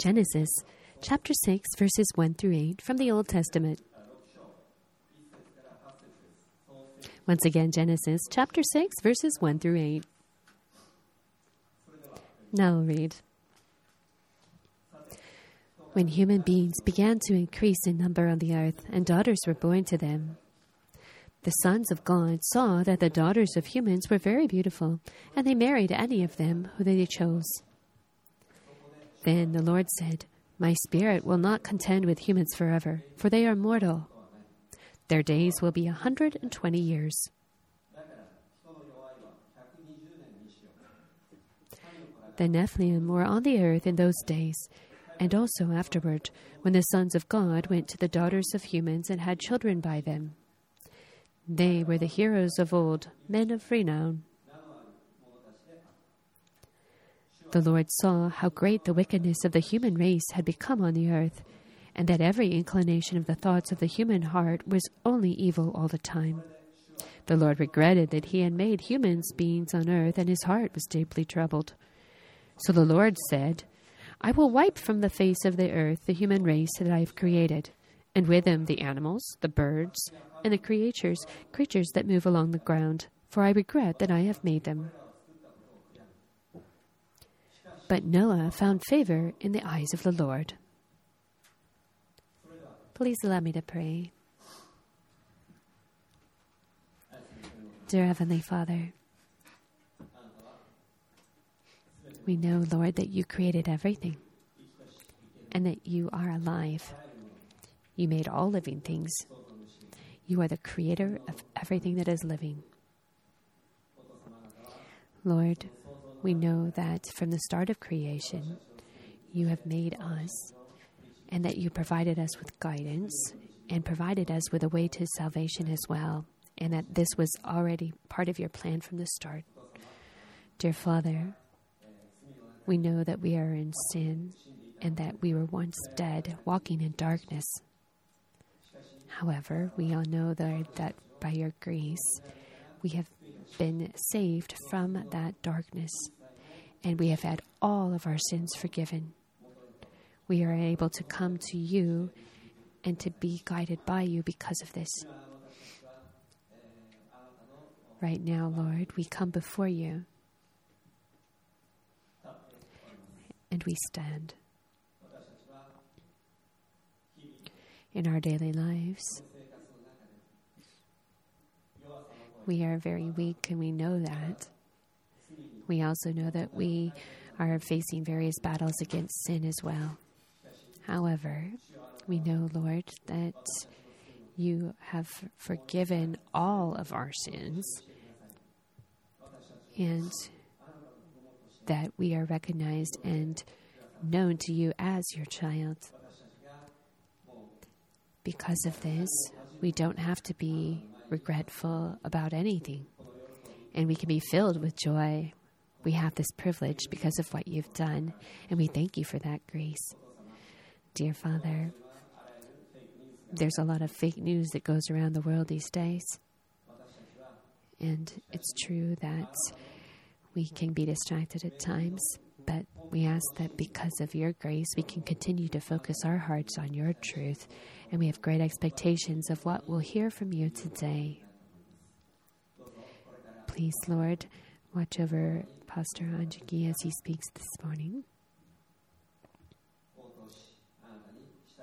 Genesis chapter 6, verses 1 through 8 from the Old Testament. Once again, Genesis chapter 6, verses 1 through 8. Now I'll read. When human beings began to increase in number on the earth, and daughters were born to them, the sons of God saw that the daughters of humans were very beautiful, and they married any of them who they chose. Then the Lord said, My spirit will not contend with humans forever, for they are mortal. Their days will be a hundred and twenty years. The Nephilim were on the earth in those days, and also afterward, when the sons of God went to the daughters of humans and had children by them. They were the heroes of old, men of renown. The Lord saw how great the wickedness of the human race had become on the earth, and that every inclination of the thoughts of the human heart was only evil all the time. The Lord regretted that he had made humans beings on earth, and his heart was deeply troubled. So the Lord said, I will wipe from the face of the earth the human race that I have created, and with them the animals, the birds, and the creatures, creatures that move along the ground, for I regret that I have made them. But Noah found favor in the eyes of the Lord. Please allow me to pray. Dear Heavenly Father, we know, Lord, that you created everything and that you are alive. You made all living things. You are the creator of everything that is living. Lord, we know that from the start of creation, you have made us and that you provided us with guidance and provided us with a way to salvation as well, and that this was already part of your plan from the start. Dear Father, we know that we are in sin and that we were once dead, walking in darkness. However, we all know that, that by your grace, we have been saved from that darkness and we have had all of our sins forgiven. We are able to come to you and to be guided by you because of this. Right now, Lord, we come before you and we stand. In our daily lives, we are very weak and we know that. We also know that we are facing various battles against sin as well. However, we know, Lord, that you have forgiven all of our sins and that we are recognized and known to you as your child. Because of this, we don't have to be regretful about anything, and we can be filled with joy. We have this privilege because of what you've done, and we thank you for that grace. Dear Father, there's a lot of fake news that goes around the world these days. And it's true that we can be distracted at times, but we ask that because of your grace, we can continue to focus our hearts on your truth, and we have great expectations of what we'll hear from you today. Please, Lord, watch over Pastor Anjiki as he speaks this morning.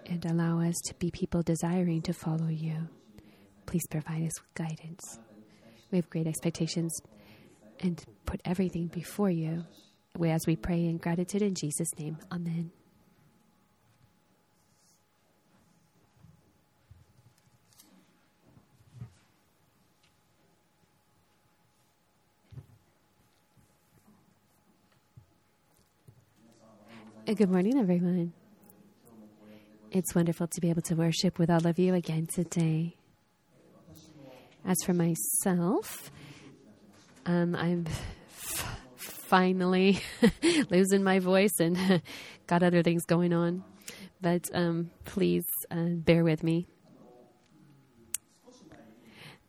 and allow us to be people desiring to follow you. Please provide us with guidance. We have great expectations and put everything before you as we pray in gratitude in Jesus' name. Amen. Good morning, everyone. It's wonderful to be able to worship with all of you again today. As for myself, um, I'm finally losing my voice and got other things going on. But um, please uh, bear with me.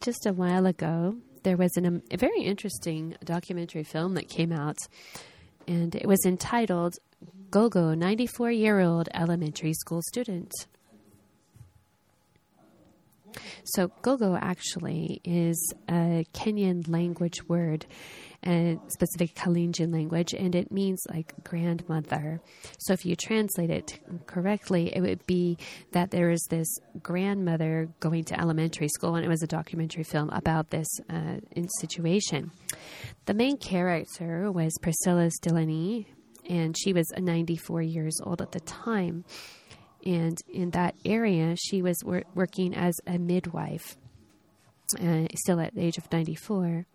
Just a while ago, there was an, um, a very interesting documentary film that came out, and it was entitled Gogo, 94 year old elementary school student. So, gogo actually is a Kenyan language word, a specific Kalenjin language, and it means like grandmother. So, if you translate it correctly, it would be that there is this grandmother going to elementary school, and it was a documentary film about this uh, situation. The main character was Priscilla Sitienei, and she was 94 years old at the time. And in that area, she was wor- working as a midwife, uh, still at the age of 94.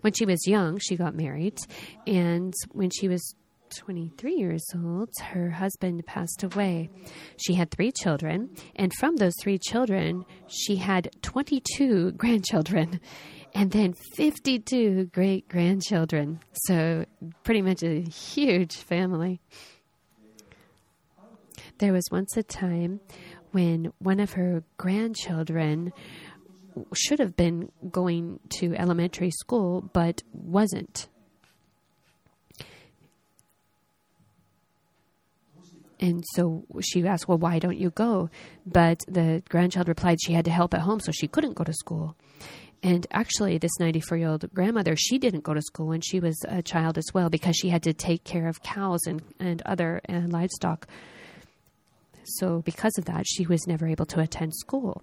When she was young, she got married, and when she was 23 years old, her husband passed away. She had three children, and from those three children, she had 22 grandchildren and then 52 great grandchildren. So, pretty much a huge family. There was once a time when one of her grandchildren should have been going to elementary school but wasn't. And so she asked, Well, why don't you go? But the grandchild replied she had to help at home, so she couldn't go to school. And actually, this 94 year old grandmother, she didn't go to school when she was a child as well because she had to take care of cows and, and other uh, livestock. So, because of that, she was never able to attend school.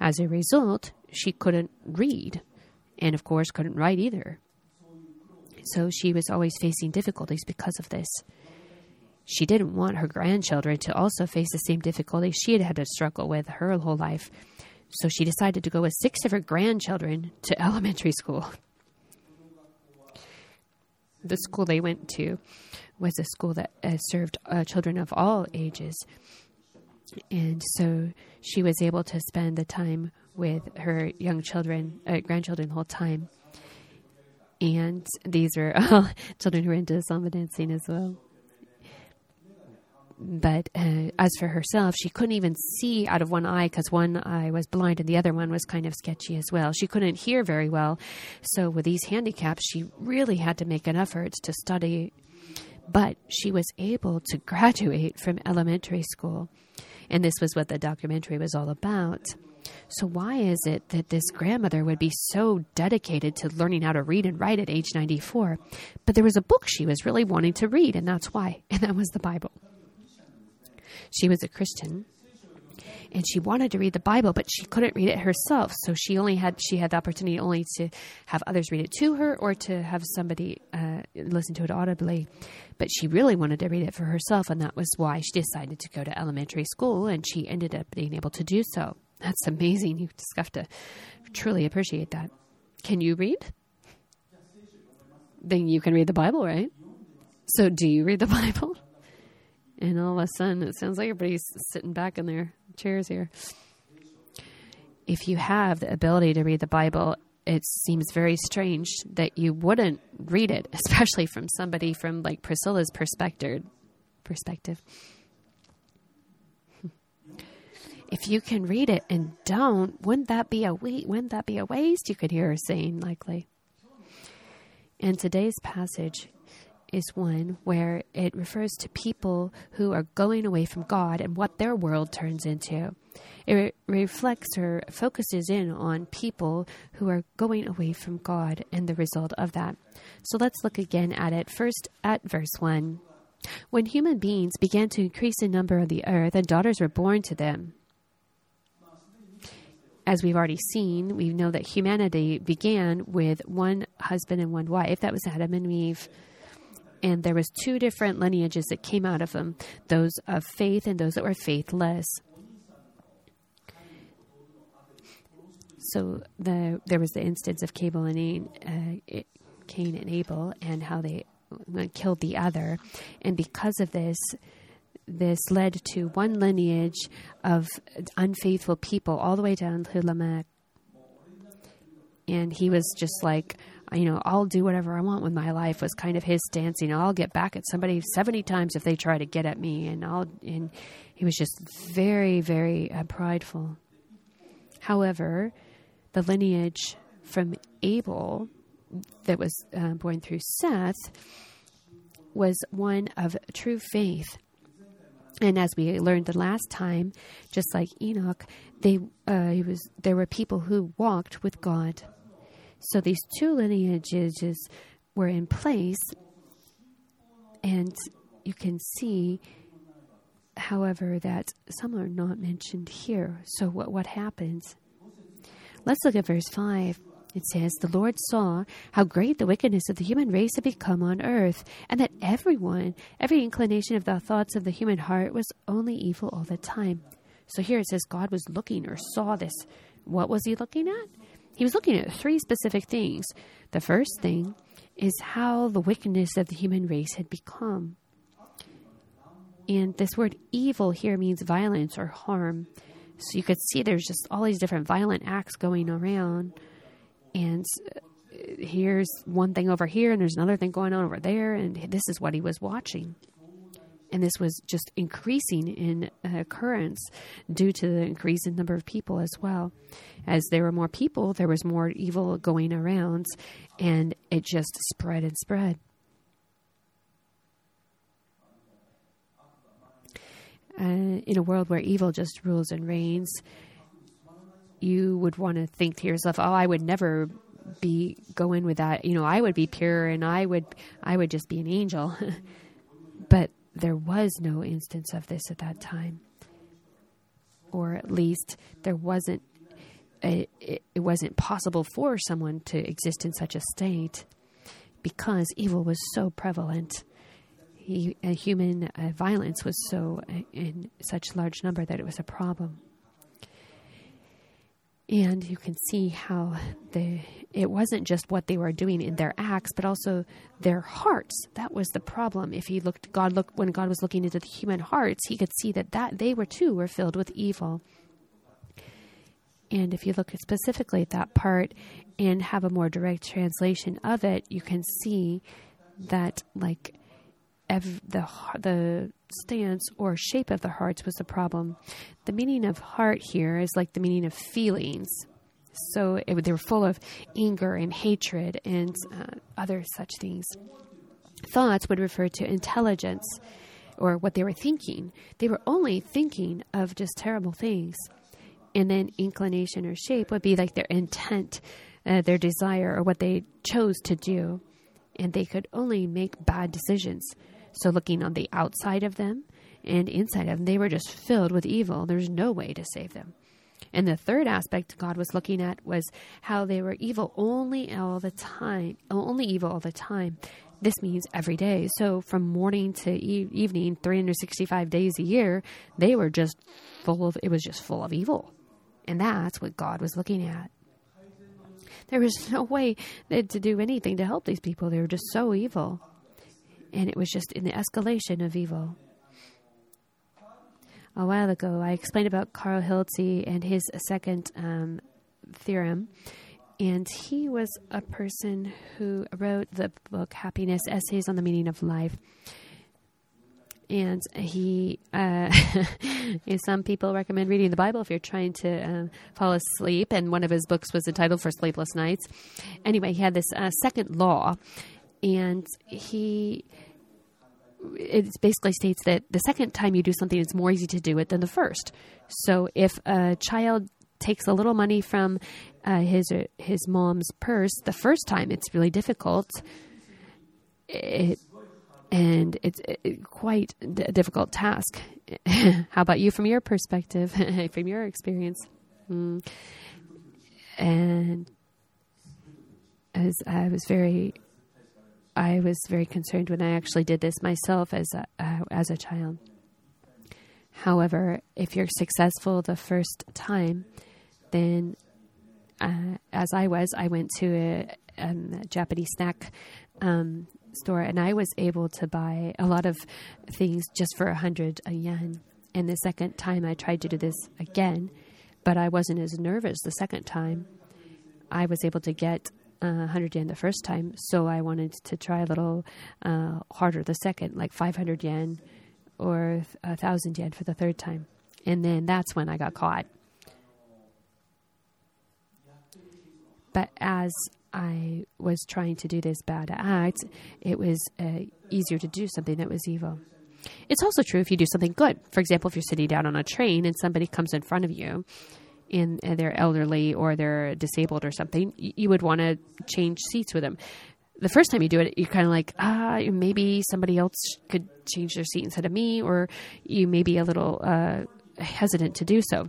As a result, she couldn't read and, of course, couldn't write either. So, she was always facing difficulties because of this. She didn't want her grandchildren to also face the same difficulties she had had to struggle with her whole life. So she decided to go with six of her grandchildren to elementary school. The school they went to was a school that uh, served uh, children of all ages. And so she was able to spend the time with her young children, uh, grandchildren, the whole time. And these were all children who were into samba dancing as well but uh, as for herself, she couldn't even see out of one eye because one eye was blind and the other one was kind of sketchy as well. She couldn't hear very well. So, with these handicaps, she really had to make an effort to study. But she was able to graduate from elementary school. And this was what the documentary was all about. So, why is it that this grandmother would be so dedicated to learning how to read and write at age 94? But there was a book she was really wanting to read, and that's why, and that was the Bible. She was a Christian and she wanted to read the Bible, but she couldn't read it herself. So she only had she had the opportunity only to have others read it to her or to have somebody uh, listen to it audibly. But she really wanted to read it for herself, and that was why she decided to go to elementary school, and she ended up being able to do so. That's amazing. You just have to truly appreciate that. Can you read? Then you can read the Bible, right? So, do you read the Bible? And all of a sudden, it sounds like everybody's sitting back in their chairs here. If you have the ability to read the Bible, it seems very strange that you wouldn't read it, especially from somebody from like Priscilla's perspective. Perspective. If you can read it and don't, wouldn't that be a we- wouldn't that be a waste? You could hear her saying likely. And today's passage is one where it refers to people who are going away from God and what their world turns into. It re- reflects or focuses in on people who are going away from God and the result of that. So let's look again at it. First, at verse 1. When human beings began to increase in number on the earth and daughters were born to them, as we've already seen, we know that humanity began with one husband and one wife. That was Adam and Eve and there was two different lineages that came out of them those of faith and those that were faithless. So the there was the instance of Cable and uh, Cain and Abel and how they killed the other. And because of this this led to one lineage of unfaithful people all the way down to Lamech. And he was just like you know, I'll do whatever I want with my life was kind of his stance. You know, I'll get back at somebody 70 times if they try to get at me. And I'll, and he was just very, very uh, prideful. However, the lineage from Abel that was uh, born through Seth was one of true faith. And as we learned the last time, just like Enoch, they uh, it was there were people who walked with God. So these two lineages were in place, and you can see, however, that some are not mentioned here. So what what happens? Let's look at verse five. It says, The Lord saw how great the wickedness of the human race had become on earth, and that everyone, every inclination of the thoughts of the human heart was only evil all the time. So here it says God was looking or saw this. What was he looking at? He was looking at three specific things. The first thing is how the wickedness of the human race had become. And this word evil here means violence or harm. So you could see there's just all these different violent acts going around and uh, here's one thing over here and there's another thing going on over there and this is what he was watching and this was just increasing in uh, occurrence due to the increase in number of people as well as there were more people there was more evil going around and it just spread and spread uh, in a world where evil just rules and reigns you would want to think to yourself, "Oh, I would never be going with that. You know, I would be pure, and I would, I would just be an angel." but there was no instance of this at that time, or at least there wasn't. It, it wasn't possible for someone to exist in such a state because evil was so prevalent. He, human uh, violence was so uh, in such large number that it was a problem. And you can see how the it wasn't just what they were doing in their acts, but also their hearts. That was the problem. If he looked, God looked when God was looking into the human hearts, he could see that that they were too were filled with evil. And if you look specifically at that part and have a more direct translation of it, you can see that like ev- the the stance or shape of the hearts was the problem. The meaning of heart here is like the meaning of feelings. So it, they were full of anger and hatred and uh, other such things. Thoughts would refer to intelligence or what they were thinking. They were only thinking of just terrible things. And then inclination or shape would be like their intent, uh, their desire, or what they chose to do. And they could only make bad decisions. So, looking on the outside of them and inside of them, they were just filled with evil. There's no way to save them. And the third aspect God was looking at was how they were evil only all the time, only evil all the time. This means every day. So from morning to e- evening, 365 days a year, they were just full of, it was just full of evil. And that's what God was looking at. There was no way to do anything to help these people. They were just so evil and it was just in the escalation of evil. A while ago, I explained about Carl Hilty and his second um, theorem, and he was a person who wrote the book Happiness Essays on the Meaning of Life. And he, uh, some people recommend reading the Bible if you're trying to uh, fall asleep. And one of his books was entitled For Sleepless Nights. Anyway, he had this uh, second law, and he it basically states that the second time you do something, it's more easy to do it than the first. So if a child takes a little money from uh, his his mom's purse the first time, it's really difficult. It, and it's quite a difficult task. How about you, from your perspective, from your experience? Mm. And as I was very I was very concerned when I actually did this myself as a, uh, as a child. However, if you're successful the first time, then uh, as I was, I went to a, um, a Japanese snack um, store and I was able to buy a lot of things just for a hundred yen. And the second time I tried to do this again, but I wasn't as nervous the second time. I was able to get uh, 100 yen the first time, so I wanted to try a little uh, harder the second, like 500 yen or 1,000 yen for the third time. And then that's when I got caught. But as I was trying to do this bad act, it was uh, easier to do something that was evil. It's also true if you do something good. For example, if you're sitting down on a train and somebody comes in front of you and, and they're elderly or they're disabled or something, you would want to change seats with them. The first time you do it, you're kind of like, ah, maybe somebody else could change their seat instead of me, or you may be a little uh, hesitant to do so.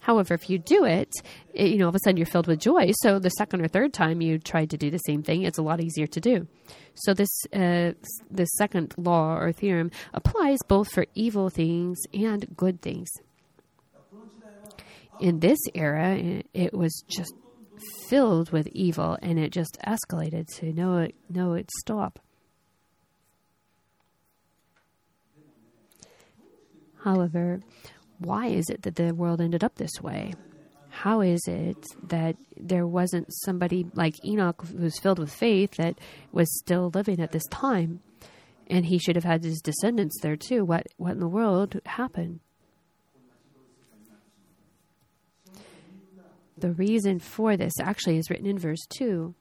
However, if you do it, it, you know, all of a sudden you're filled with joy. So the second or third time you try to do the same thing, it's a lot easier to do. So this uh, this second law or theorem applies both for evil things and good things. In this era, it was just filled with evil, and it just escalated to no no it stop. However, why is it that the world ended up this way? How is it that there wasn't somebody like Enoch who was filled with faith that was still living at this time? And he should have had his descendants there too. What what in the world happened? The reason for this actually is written in verse 2.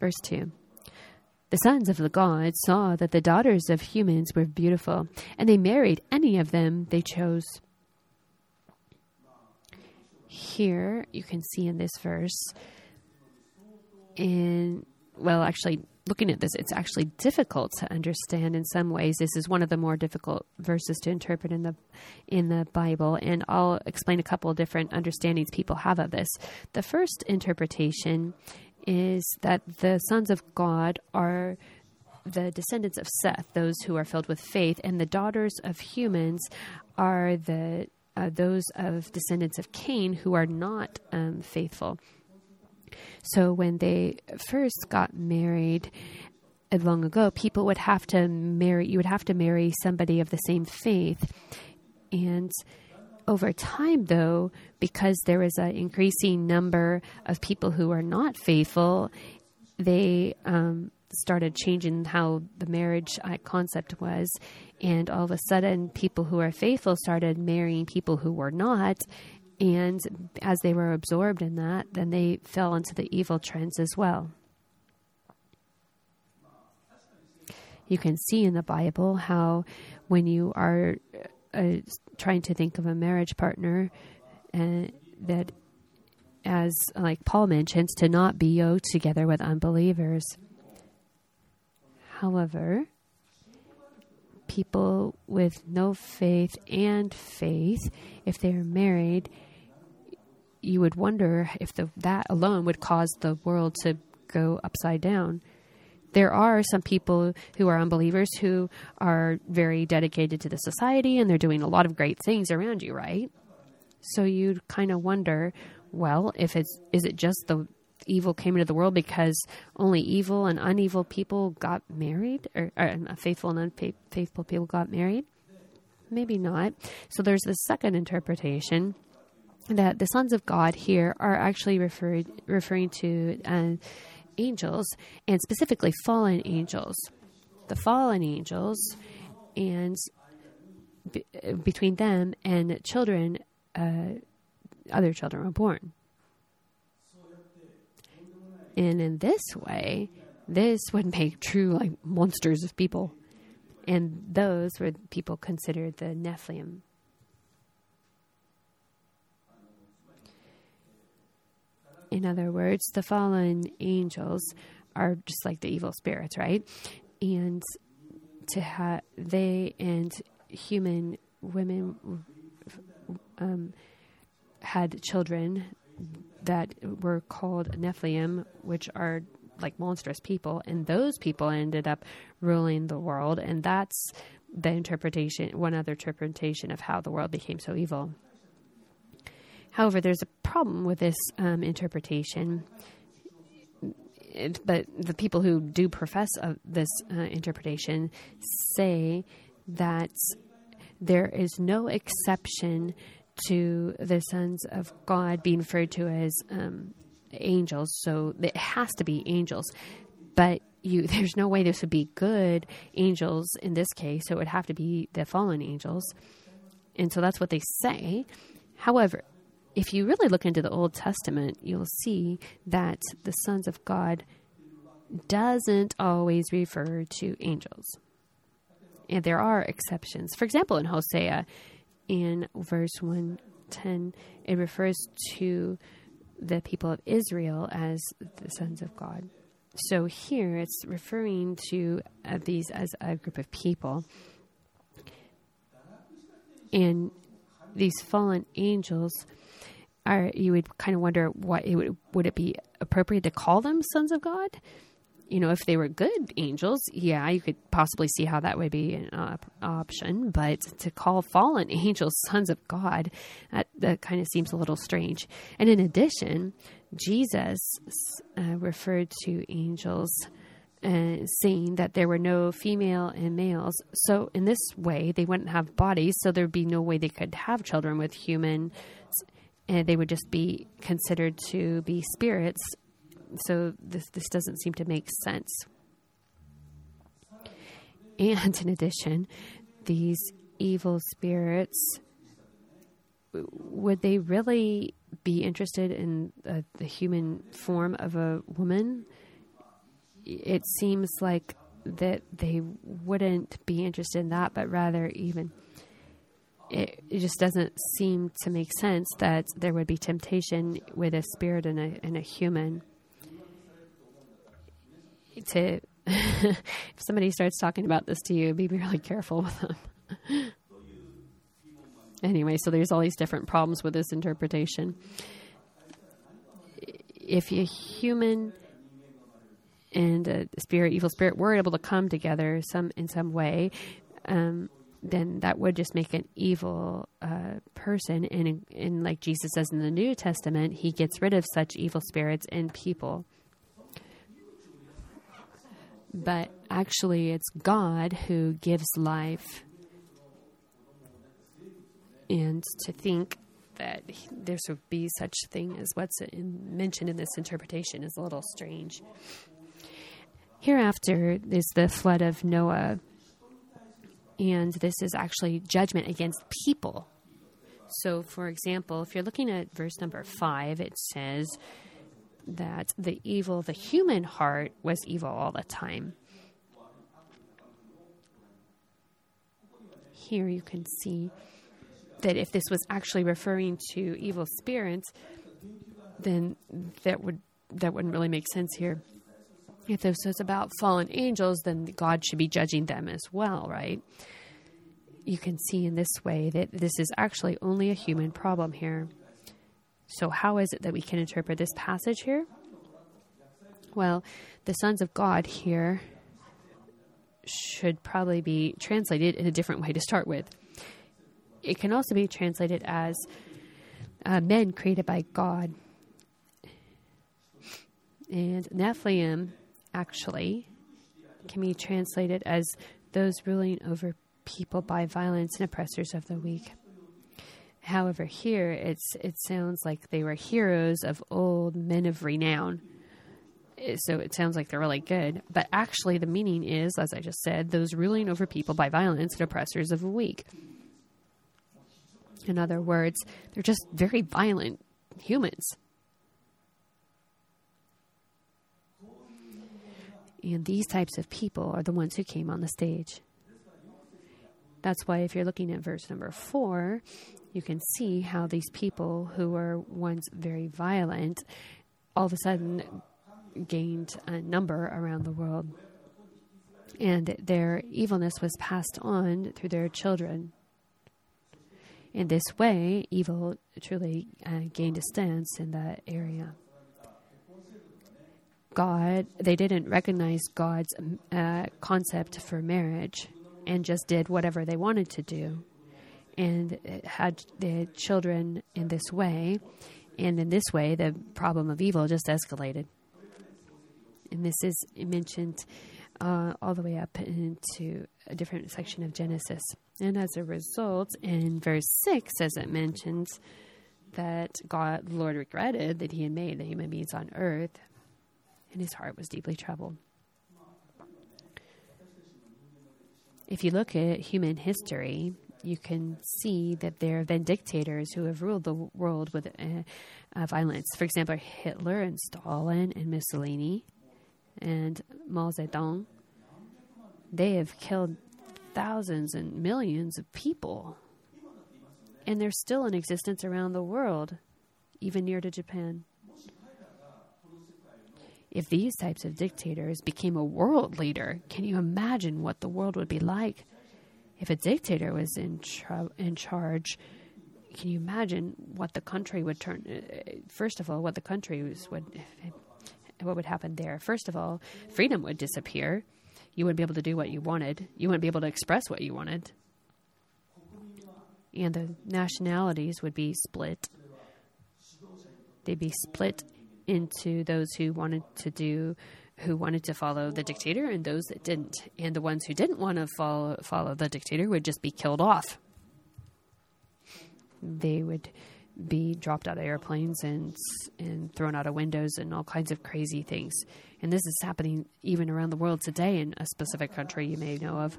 Verse 2. The sons of the gods saw that the daughters of humans were beautiful, and they married any of them they chose. Here you can see in this verse, in well, actually, looking at this, it's actually difficult to understand in some ways. This is one of the more difficult verses to interpret in the in the Bible, and I'll explain a couple of different understandings people have of this. The first interpretation is that the sons of God are the descendants of Seth, those who are filled with faith, and the daughters of humans are the uh, those of descendants of Cain who are not um, faithful. So when they first got married uh, long ago, people would have to marry. You would have to marry somebody of the same faith, and over time, though, because there was an increasing number of people who are not faithful, they um, started changing how the marriage uh, concept was. And all of a sudden, people who are faithful started marrying people who were not. And as they were absorbed in that, then they fell into the evil trends as well. You can see in the Bible how when you are uh, trying to think of a marriage partner and uh, that as like Paul mentions to not be yoked together with unbelievers. However, people with no faith and faith, if they're married, you would wonder if the, that alone would cause the world to go upside down there are some people who are unbelievers who are very dedicated to the society and they're doing a lot of great things around you, right? So you kind of wonder, well, if it's is it just the evil came into the world because only evil and unevil people got married, or, or uh, faithful and unfaithful people got married? Maybe not. So there's the second interpretation that the sons of God here are actually referred referring to. Uh, angels, and specifically fallen angels. The fallen angels, and be, between them and children, uh, other children were born. And in this way, this would make true like monsters of people. And those were people considered the Nephilim. In other words, the fallen angels are just like the evil spirits, right? And to have they and human women um, had children that were called Nephilim, which are like monstrous people, and those people ended up ruling the world, and that's the interpretation, one other interpretation of how the world became so evil. However, there's a problem with this um, interpretation. It, but the people who do profess this uh, interpretation say that there is no exception to the sons of God being referred to as um, angels. So it has to be angels. But you, there's no way this would be good angels in this case. So it would have to be the fallen angels. And so that's what they say. However, if you really look into the Old Testament, you'll see that the sons of God doesn't always refer to angels. And there are exceptions. For example, in Hosea, in verse 110, it refers to the people of Israel as the sons of God. So here it's referring to uh, these as a group of people. And these fallen angels are, you would kind of wonder what it would, would it be appropriate to call them sons of God? you know, if they were good angels, yeah, you could possibly see how that would be an op- option. But to call fallen angels sons of God, that, that kind of seems a little strange. And in addition, Jesus uh, referred to angels uh, saying that there were no female and males. So, in this way, they wouldn't have bodies, so there'd be no way they could have children with humans. And they would just be considered to be spirits so this this doesn't seem to make sense. And in addition, these evil spirits would they really be interested in uh, the human form of a woman? It seems like that they wouldn't be interested in that, but rather even it, it, just doesn't seem to make sense that there would be temptation with a spirit and a, and a human to if somebody starts talking about this to you, be really careful with them. anyway, so there's all these different problems with this interpretation. If a human and a spirit, evil spirit, were able to come together some in some way, um, then that would just make an evil uh, person. And, like Jesus says in the New Testament, he gets rid of such evil spirits in people but actually it's God who gives life. And to think that there should be such thing as what's in, mentioned in this interpretation is a little strange. Hereafter is the flood of Noah, and this is actually judgment against people. So, for example, if you're looking at verse number five, it says, that the evil, the human heart, was evil all the time. Here you can see that if this was actually referring to evil spirits, then that would that wouldn't really make sense here. If this was about fallen angels, then God should be judging them as well, right? You can see in this way that this is actually only a human problem here. So, how is it that we can interpret this passage here? Well, the sons of God here should probably be translated in a different way to start with. It can also be translated as uh, men created by God. And Nephilim actually can be translated as those ruling over people by violence and oppressors of the weak. However, here it's it sounds like they were heroes of old, men of renown. Eh, so it sounds like they're really good. But actually, the meaning is, as I just said, those ruling over people by violence and oppressors of the weak. In other words, they're just very violent humans. And these types of people are the ones who came on the stage. That's why, if you're looking at verse number four, you can see how these people who were once very violent all of a sudden gained a number around the world. And their evilness was passed on through their children. In this way, evil truly uh, gained a stance in that area. God, they didn't recognize God's uh, concept for marriage and just did whatever they wanted to do and had the children in this way. And in this way, the problem of evil just escalated. And this is mentioned uh, all the way up into a different section of Genesis. And as a result, in verse 6, as it mentions, that God, the Lord regretted that he had made the human beings on earth, and his heart was deeply troubled. If you look at human history, you can see that there have been dictators who have ruled the world with uh, uh, violence. For example, Hitler and Stalin and Mussolini and Mao Zedong. They have killed thousands and millions of people. And they're still in existence around the world, even near to Japan. If these types of dictators became a world leader, can you imagine what the world would be like? If a dictator was in tra- in charge, can you imagine what the country would turn? Uh, first of all, what the countries would, what would happen there? First of all, freedom would disappear. You wouldn't be able to do what you wanted. You wouldn't be able to express what you wanted, and the nationalities would be split. They'd be split into those who wanted to do who wanted to follow the dictator and those that didn't. And the ones who didn't want to follow follow the dictator would just be killed off. They would be dropped out of airplanes and and thrown out of windows and all kinds of crazy things. And this is happening even around the world today in a specific country you may know of.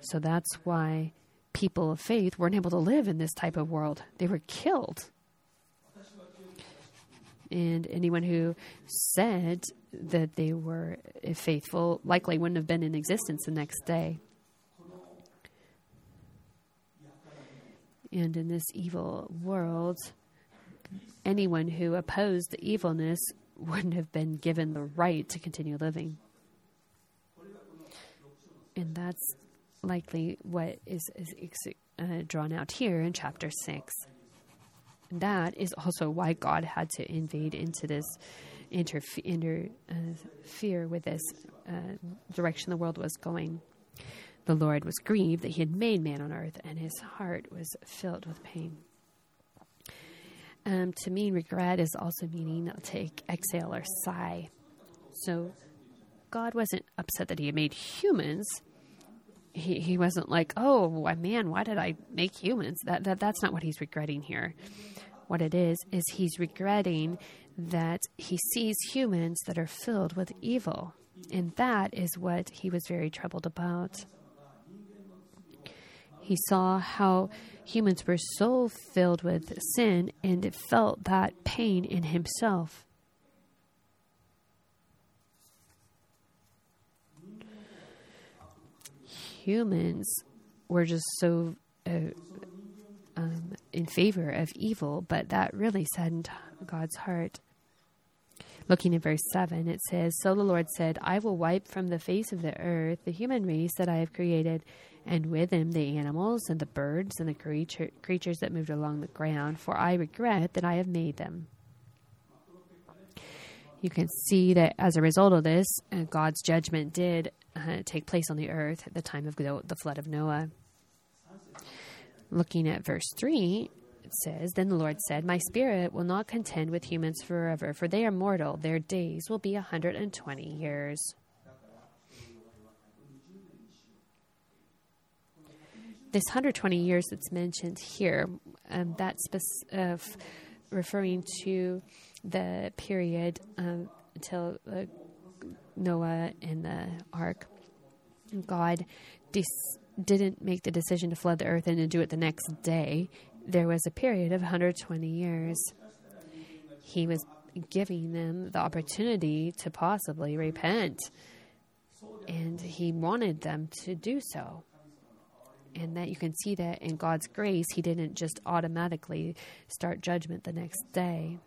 So that's why people of faith weren't able to live in this type of world. They were killed and anyone who said that they were faithful likely wouldn't have been in existence the next day. And in this evil world, anyone who opposed the evilness wouldn't have been given the right to continue living. And that's likely what is, is uh, drawn out here in chapter 6 that is also why God had to invade into this, interfere, interfere with this uh, direction the world was going. The Lord was grieved that he had made man on earth, and his heart was filled with pain. Um, to mean regret is also meaning to exhale or sigh. So God wasn't upset that he had made humans. He, he wasn't like, oh man, why did I make humans? That, that that's not what he's regretting here what it is, is he's regretting that he sees humans that are filled with evil. And that is what he was very troubled about. He saw how humans were so filled with sin and it felt that pain in himself. Humans were just so uh, um, in favor of evil, but that really saddened God's heart. Looking at verse 7, it says, So the Lord said, I will wipe from the face of the earth the human race that I have created, and with them the animals and the birds and the creature, creatures that moved along the ground, for I regret that I have made them. You can see that as a result of this, uh, God's judgment did uh, take place on the earth at the time of the, flood of Noah. Looking at verse 3, it says, Then the Lord said, My spirit will not contend with humans forever, for they are mortal. Their days will be a 120 years. This 120 years that's mentioned here, um, that's uh, referring to the period um, until uh, Noah and the ark. God didn't make the decision to flood the earth and do it the next day, there was a period of 120 years. He was giving them the opportunity to possibly repent, and he wanted them to do so. And that you can see that in God's grace, He didn't just automatically start judgment the next day.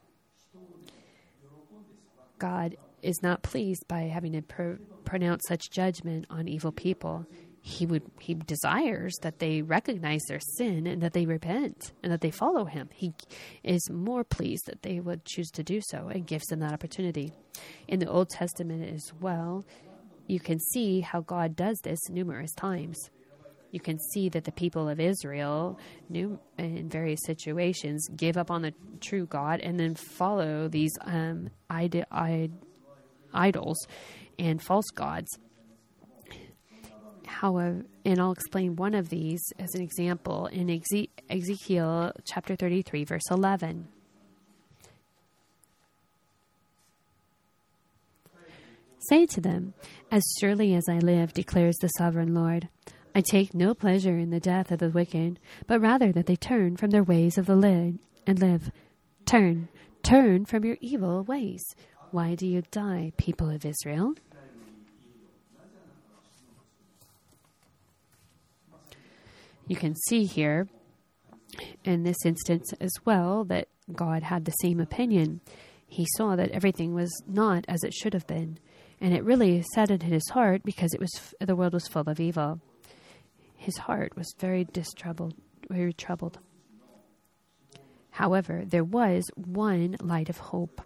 God is not pleased by having to pr- pronounce such judgment on evil people he would he desires that they recognize their sin and that they repent and that they follow him. He is more pleased that they would choose to do so and gives them that opportunity. In the Old Testament as well, you can see how God does this numerous times. You can see that the people of Israel, knew in various situations, give up on the true God and then follow these um, Id- Id- idols and false gods However, and I'll explain one of these as an example in Ezekiel chapter 33, verse 11. Say to them, As surely as I live, declares the sovereign Lord, I take no pleasure in the death of the wicked, but rather that they turn from their ways of the lid and live. Turn, turn from your evil ways. Why do you die, people of Israel? You can see here in this instance as well that God had the same opinion. He saw that everything was not as it should have been, and it really saddened his heart because it was the world was full of evil. His heart was very distrtroubled, very troubled. However, there was one light of hope.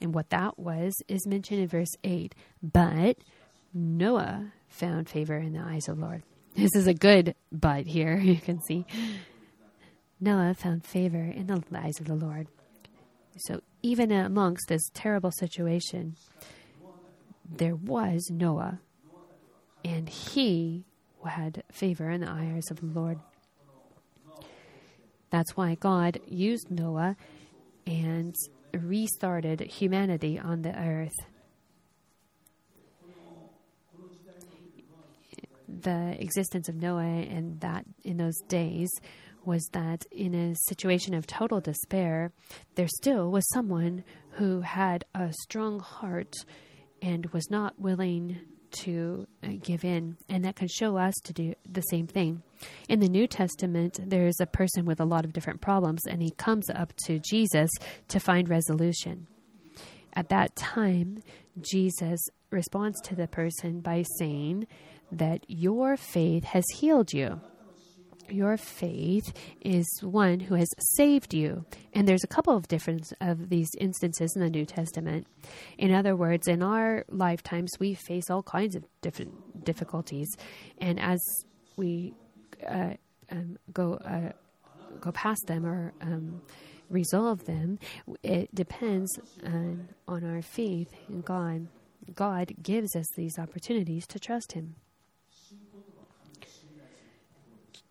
And what that was is mentioned in verse 8. But Noah found favor in the eyes of the Lord. This is a good but here, you can see. Noah found favor in the eyes of the Lord. So, even amongst this terrible situation, there was Noah, and he had favor in the eyes of the Lord. That's why God used Noah and restarted humanity on the earth. The existence of Noah and that in those days was that in a situation of total despair, there still was someone who had a strong heart and was not willing to uh, give in, and that can show us to do the same thing. In the New Testament, there's a person with a lot of different problems, and he comes up to Jesus to find resolution. At that time, Jesus responds to the person by saying that your faith has healed you your faith is one who has saved you. And there's a couple of different of these instances in the New Testament. In other words, in our lifetimes, we face all kinds of different difficulties, and as we uh, um, go uh, go past them or um, resolve them, it depends on, on our faith in God. God gives us these opportunities to trust Him.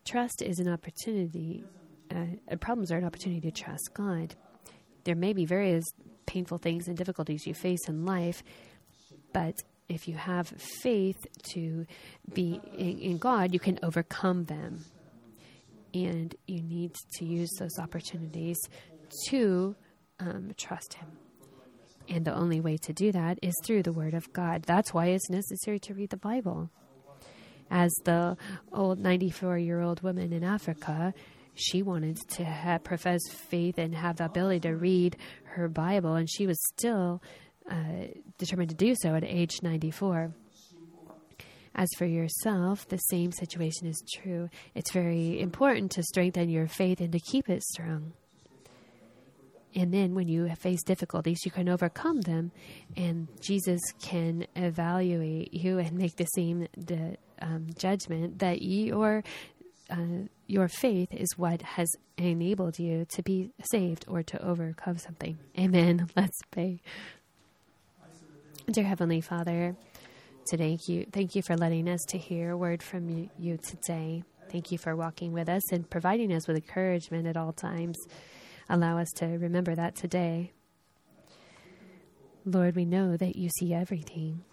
Trust is an opportunity, uh, problems are an opportunity to trust God. There may be various painful things and difficulties you face in life, but if you have faith to be in, in God, you can overcome them. And you need to use those opportunities to um, trust Him. And the only way to do that is through the Word of God. That's why it's necessary to read the Bible as the old 94 year old woman in Africa, she wanted to have, profess faith and have the ability to read her Bible, and she was still uh, determined to do so at age 94. As for yourself, the same situation is true. It's very important to strengthen your faith and to keep it strong. And then when you face difficulties, you can overcome them, and Jesus can evaluate you and make the same the, um, judgment that your uh, your faith is what has enabled you to be saved or to overcome something. Amen. Let's pray. Dear Heavenly Father, today you thank you for letting us to hear a word from you, you today. Thank you for walking with us and providing us with encouragement at all times. Allow us to remember that today. Lord, we know that you see everything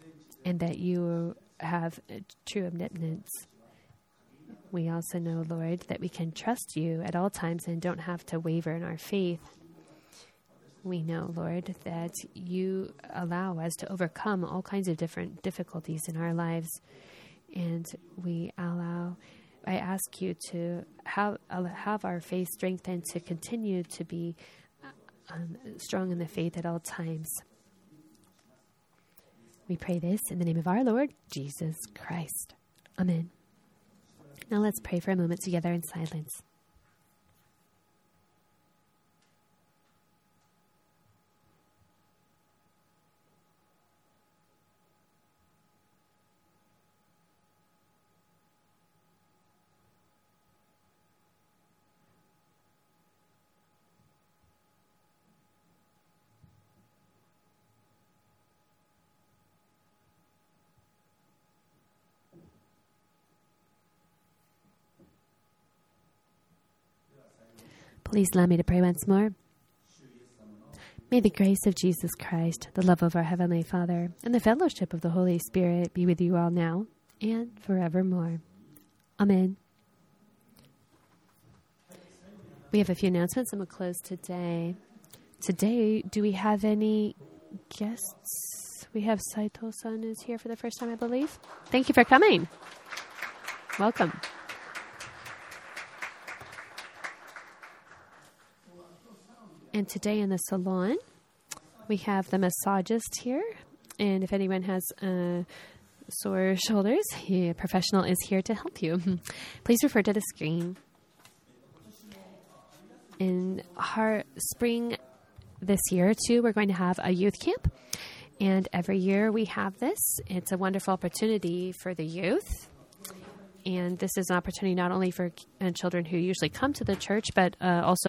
and that you have true omnipotence. We also know, Lord, that we can trust you at all times and don't have to waver in our faith. We know, Lord, that you allow us to overcome all kinds of different difficulties in our lives. And we allow, I ask you to have, have our faith strengthened to continue to be um, strong in the faith at all times. We pray this in the name of our Lord Jesus Christ. Amen. Now let's pray for a moment together in silence. Please allow me to pray once more. May the grace of Jesus Christ, the love of our Heavenly Father, and the fellowship of the Holy Spirit be with you all now and forevermore. Amen. We have a few announcements and we'll close today. Today, do we have any guests? We have Saito san is here for the first time, I believe. Thank you for coming. Welcome. And today in the salon, we have the massagist here. And if anyone has uh, sore shoulders, a professional is here to help you. Please refer to the screen. In our spring this year, too, we're going to have a youth camp. And every year we have this. It's a wonderful opportunity for the youth. And this is an opportunity not only for uh, children who usually come to the church, but uh, also